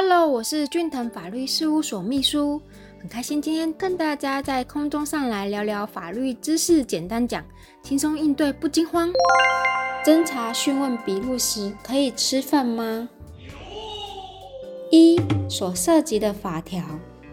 Hello，我是俊腾法律事务所秘书，很开心今天跟大家在空中上来聊聊法律知识，简单讲，轻松应对不惊慌。侦查讯问笔录时可以吃饭吗？一所涉及的法条，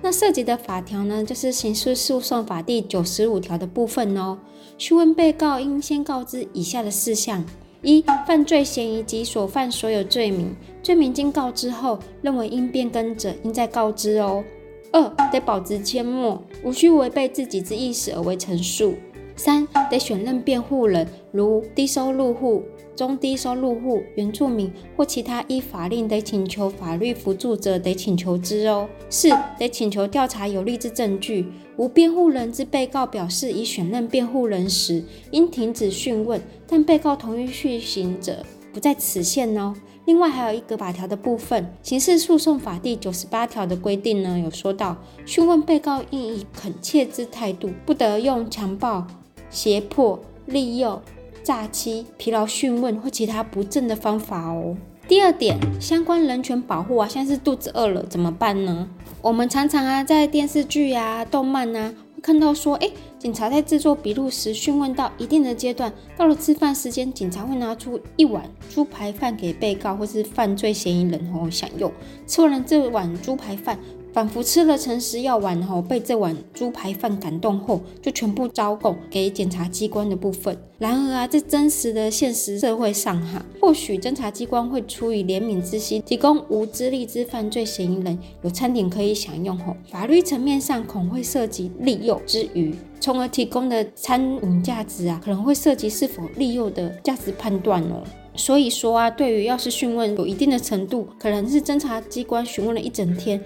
那涉及的法条呢，就是刑事诉讼法第九十五条的部分哦。讯问被告应先告知以下的事项。一、犯罪嫌疑及所犯所有罪名，罪名经告知后，认为应变更者，应再告知哦。二、得保持缄默，无需违背自己之意识而为陈述。三、得选任辩护人，如低收入户。中低收入户、原住民或其他依法令得请求法律辅助者，得请求之哦。四、得请求调查有利之证据。无辩护人之被告表示已选任辩护人时，应停止讯问，但被告同意续行者，不在此限哦。另外还有一个法条的部分，《刑事诉讼法》第九十八条的规定呢，有说到讯问被告应以恳切之态度，不得用强暴、胁迫、利诱。诈欺、疲劳讯问或其他不正的方法哦。第二点，相关人权保护啊，像是肚子饿了怎么办呢？我们常常啊，在电视剧啊、动漫啊，会看到说，哎，警察在制作笔录时讯问到一定的阶段，到了吃饭时间，警察会拿出一碗猪排饭给被告或是犯罪嫌疑人哦享用。吃完了这碗猪排饭。仿佛吃了诚实药丸后，被这碗猪排饭感动后，就全部招供给检察机关的部分。然而啊，在真实的现实社会上哈，或许侦查机关会出于怜悯之心，提供无资历之犯罪嫌疑人有餐点可以享用后，法律层面上恐会涉及利诱之余，从而提供的餐饮价值啊，可能会涉及是否利诱的价值判断哦。所以说啊，对于要是讯问有一定的程度，可能是侦查机关询问了一整天，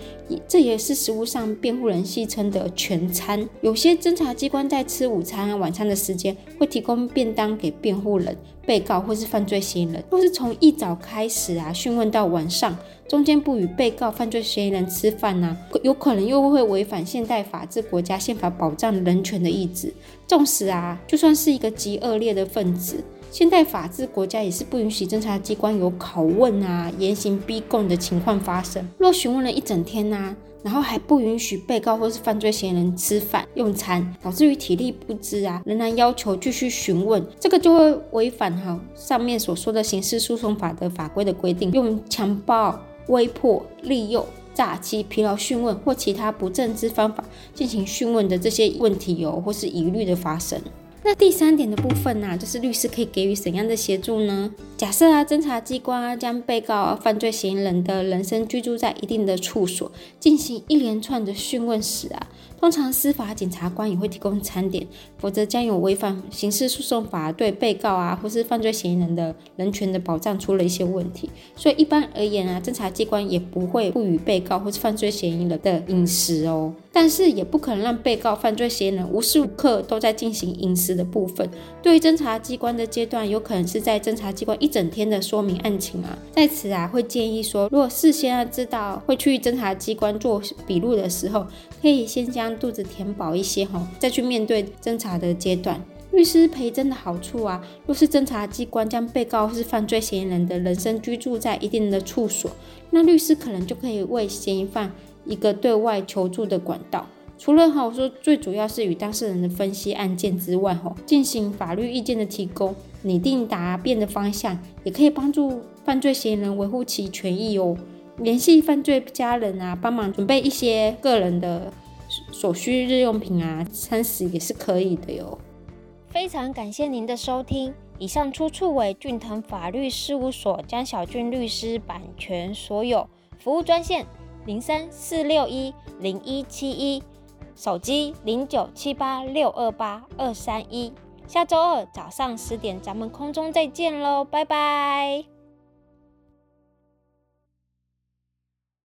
这也是实务上辩护人戏称的全餐。有些侦查机关在吃午餐、晚餐的时间，会提供便当给辩护人、被告或是犯罪嫌疑人。若是从一早开始啊讯问到晚上，中间不与被告、犯罪嫌疑人吃饭呢，有可能又会违反现代法治国家宪法保障人权的意志。纵使啊，就算是一个极恶劣的分子。现代法治国家也是不允许侦查机关有拷问啊、严刑逼供的情况发生。若询问了一整天呐，然后还不允许被告或是犯罪嫌疑人吃饭用餐，导致于体力不支啊，仍然要求继续询问，这个就会违反哈上面所说的刑事诉讼法的法规的规定，用强暴、威迫、利诱、诈欺、疲劳讯问或其他不正之方法进行讯问的这些问题有或是疑虑的发生。那第三点的部分呢，就是律师可以给予怎样的协助呢？假设啊，侦查机关啊将被告犯罪嫌疑人的人身居住在一定的处所，进行一连串的讯问时啊。通常司法检察官也会提供餐点，否则将有违反刑事诉讼法对被告啊或是犯罪嫌疑人的人权的保障出了一些问题。所以一般而言啊，侦查机关也不会不予被告或是犯罪嫌疑人的饮食哦。但是也不可能让被告、犯罪嫌疑人无时无刻都在进行饮食的部分。对于侦查机关的阶段，有可能是在侦查机关一整天的说明案情啊，在此啊会建议说，如果事先要知道会去侦查机关做笔录的时候，可以先将肚子填饱一些哈，再去面对侦查的阶段。律师陪侦的好处啊，若是侦查机关将被告是犯罪嫌疑人的人身居住在一定的处所，那律师可能就可以为嫌疑犯一个对外求助的管道。除了哈我说最主要是与当事人的分析案件之外，哈进行法律意见的提供，拟定答辩的方向，也可以帮助犯罪嫌疑人维护其权益哦。联系犯罪家人啊，帮忙准备一些个人的所需日用品啊，餐食也是可以的哟。非常感谢您的收听，以上出处为俊腾法律事务所江小俊律师版权所有。服务专线零三四六一零一七一，手机零九七八六二八二三一。下周二早上十点，咱们空中再见喽，拜拜。